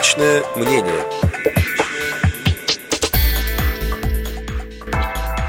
Личное мнение.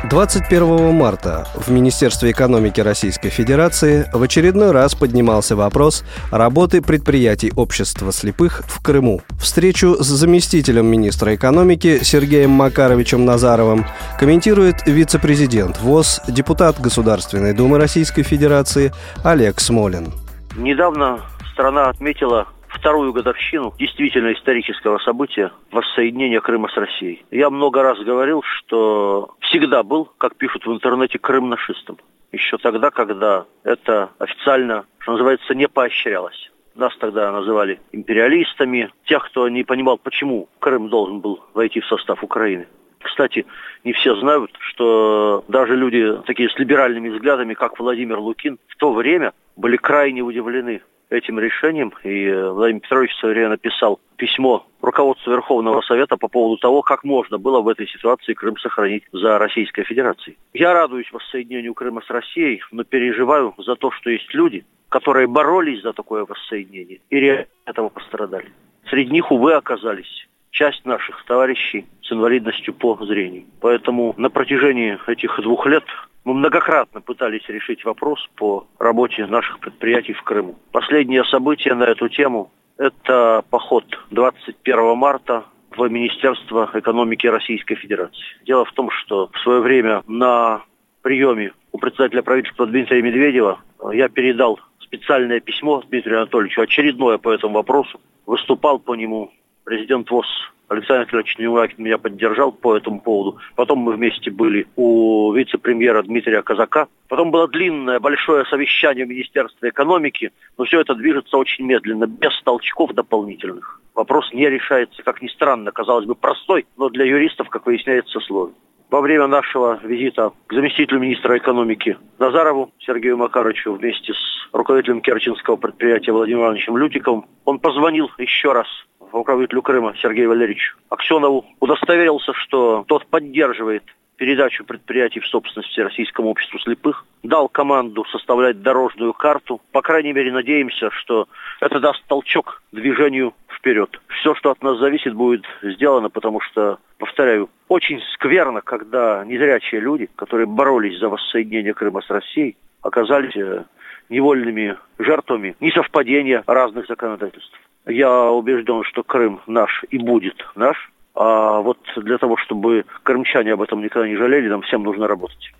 21 марта в Министерстве экономики Российской Федерации в очередной раз поднимался вопрос работы предприятий общества слепых в Крыму. Встречу с заместителем министра экономики Сергеем Макаровичем Назаровым комментирует вице-президент ВОЗ, депутат Государственной Думы Российской Федерации Олег Смолин. Недавно страна отметила вторую годовщину действительно исторического события воссоединения Крыма с Россией. Я много раз говорил, что всегда был, как пишут в интернете, крым-нашистом. Еще тогда, когда это официально, что называется, не поощрялось. Нас тогда называли империалистами, тех, кто не понимал, почему Крым должен был войти в состав Украины. Кстати, не все знают, что даже люди такие с либеральными взглядами, как Владимир Лукин, в то время были крайне удивлены этим решением, и э, Владимир Петрович в свое время написал письмо руководству Верховного Совета по поводу того, как можно было в этой ситуации Крым сохранить за Российской Федерацией. Я радуюсь воссоединению Крыма с Россией, но переживаю за то, что есть люди, которые боролись за такое воссоединение и реально этого пострадали. Среди них, увы, оказались часть наших товарищей с инвалидностью по зрению. Поэтому на протяжении этих двух лет мы многократно пытались решить вопрос по работе наших предприятий в Крыму. Последнее событие на эту тему – это поход 21 марта в Министерство экономики Российской Федерации. Дело в том, что в свое время на приеме у председателя правительства Дмитрия Медведева я передал специальное письмо Дмитрию Анатольевичу, очередное по этому вопросу. Выступал по нему президент ВОЗ Александр Федорович Неулакин меня поддержал по этому поводу. Потом мы вместе были у вице-премьера Дмитрия Казака. Потом было длинное, большое совещание в Министерстве экономики. Но все это движется очень медленно, без толчков дополнительных. Вопрос не решается, как ни странно, казалось бы, простой, но для юристов, как выясняется, сложный. Во время нашего визита к заместителю министра экономики Назарову Сергею Макаровичу вместе с руководителем керченского предприятия Владимиром Ивановичем Лютиковым он позвонил еще раз руководителю Крыма Сергею Валерьевичу Аксенову удостоверился, что тот поддерживает передачу предприятий в собственности Российскому обществу слепых, дал команду составлять дорожную карту. По крайней мере, надеемся, что это даст толчок движению вперед. Все, что от нас зависит, будет сделано, потому что, повторяю, очень скверно, когда незрячие люди, которые боролись за воссоединение Крыма с Россией, оказались э, невольными жертвами несовпадения разных законодательств. Я убежден, что Крым наш и будет наш. А вот для того, чтобы крымчане об этом никогда не жалели, нам всем нужно работать.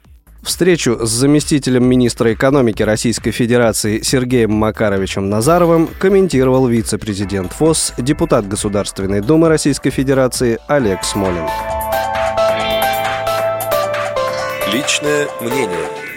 Встречу с заместителем министра экономики Российской Федерации Сергеем Макаровичем Назаровым комментировал вице-президент ФОС, депутат Государственной Думы Российской Федерации Олег Смолин. Личное мнение.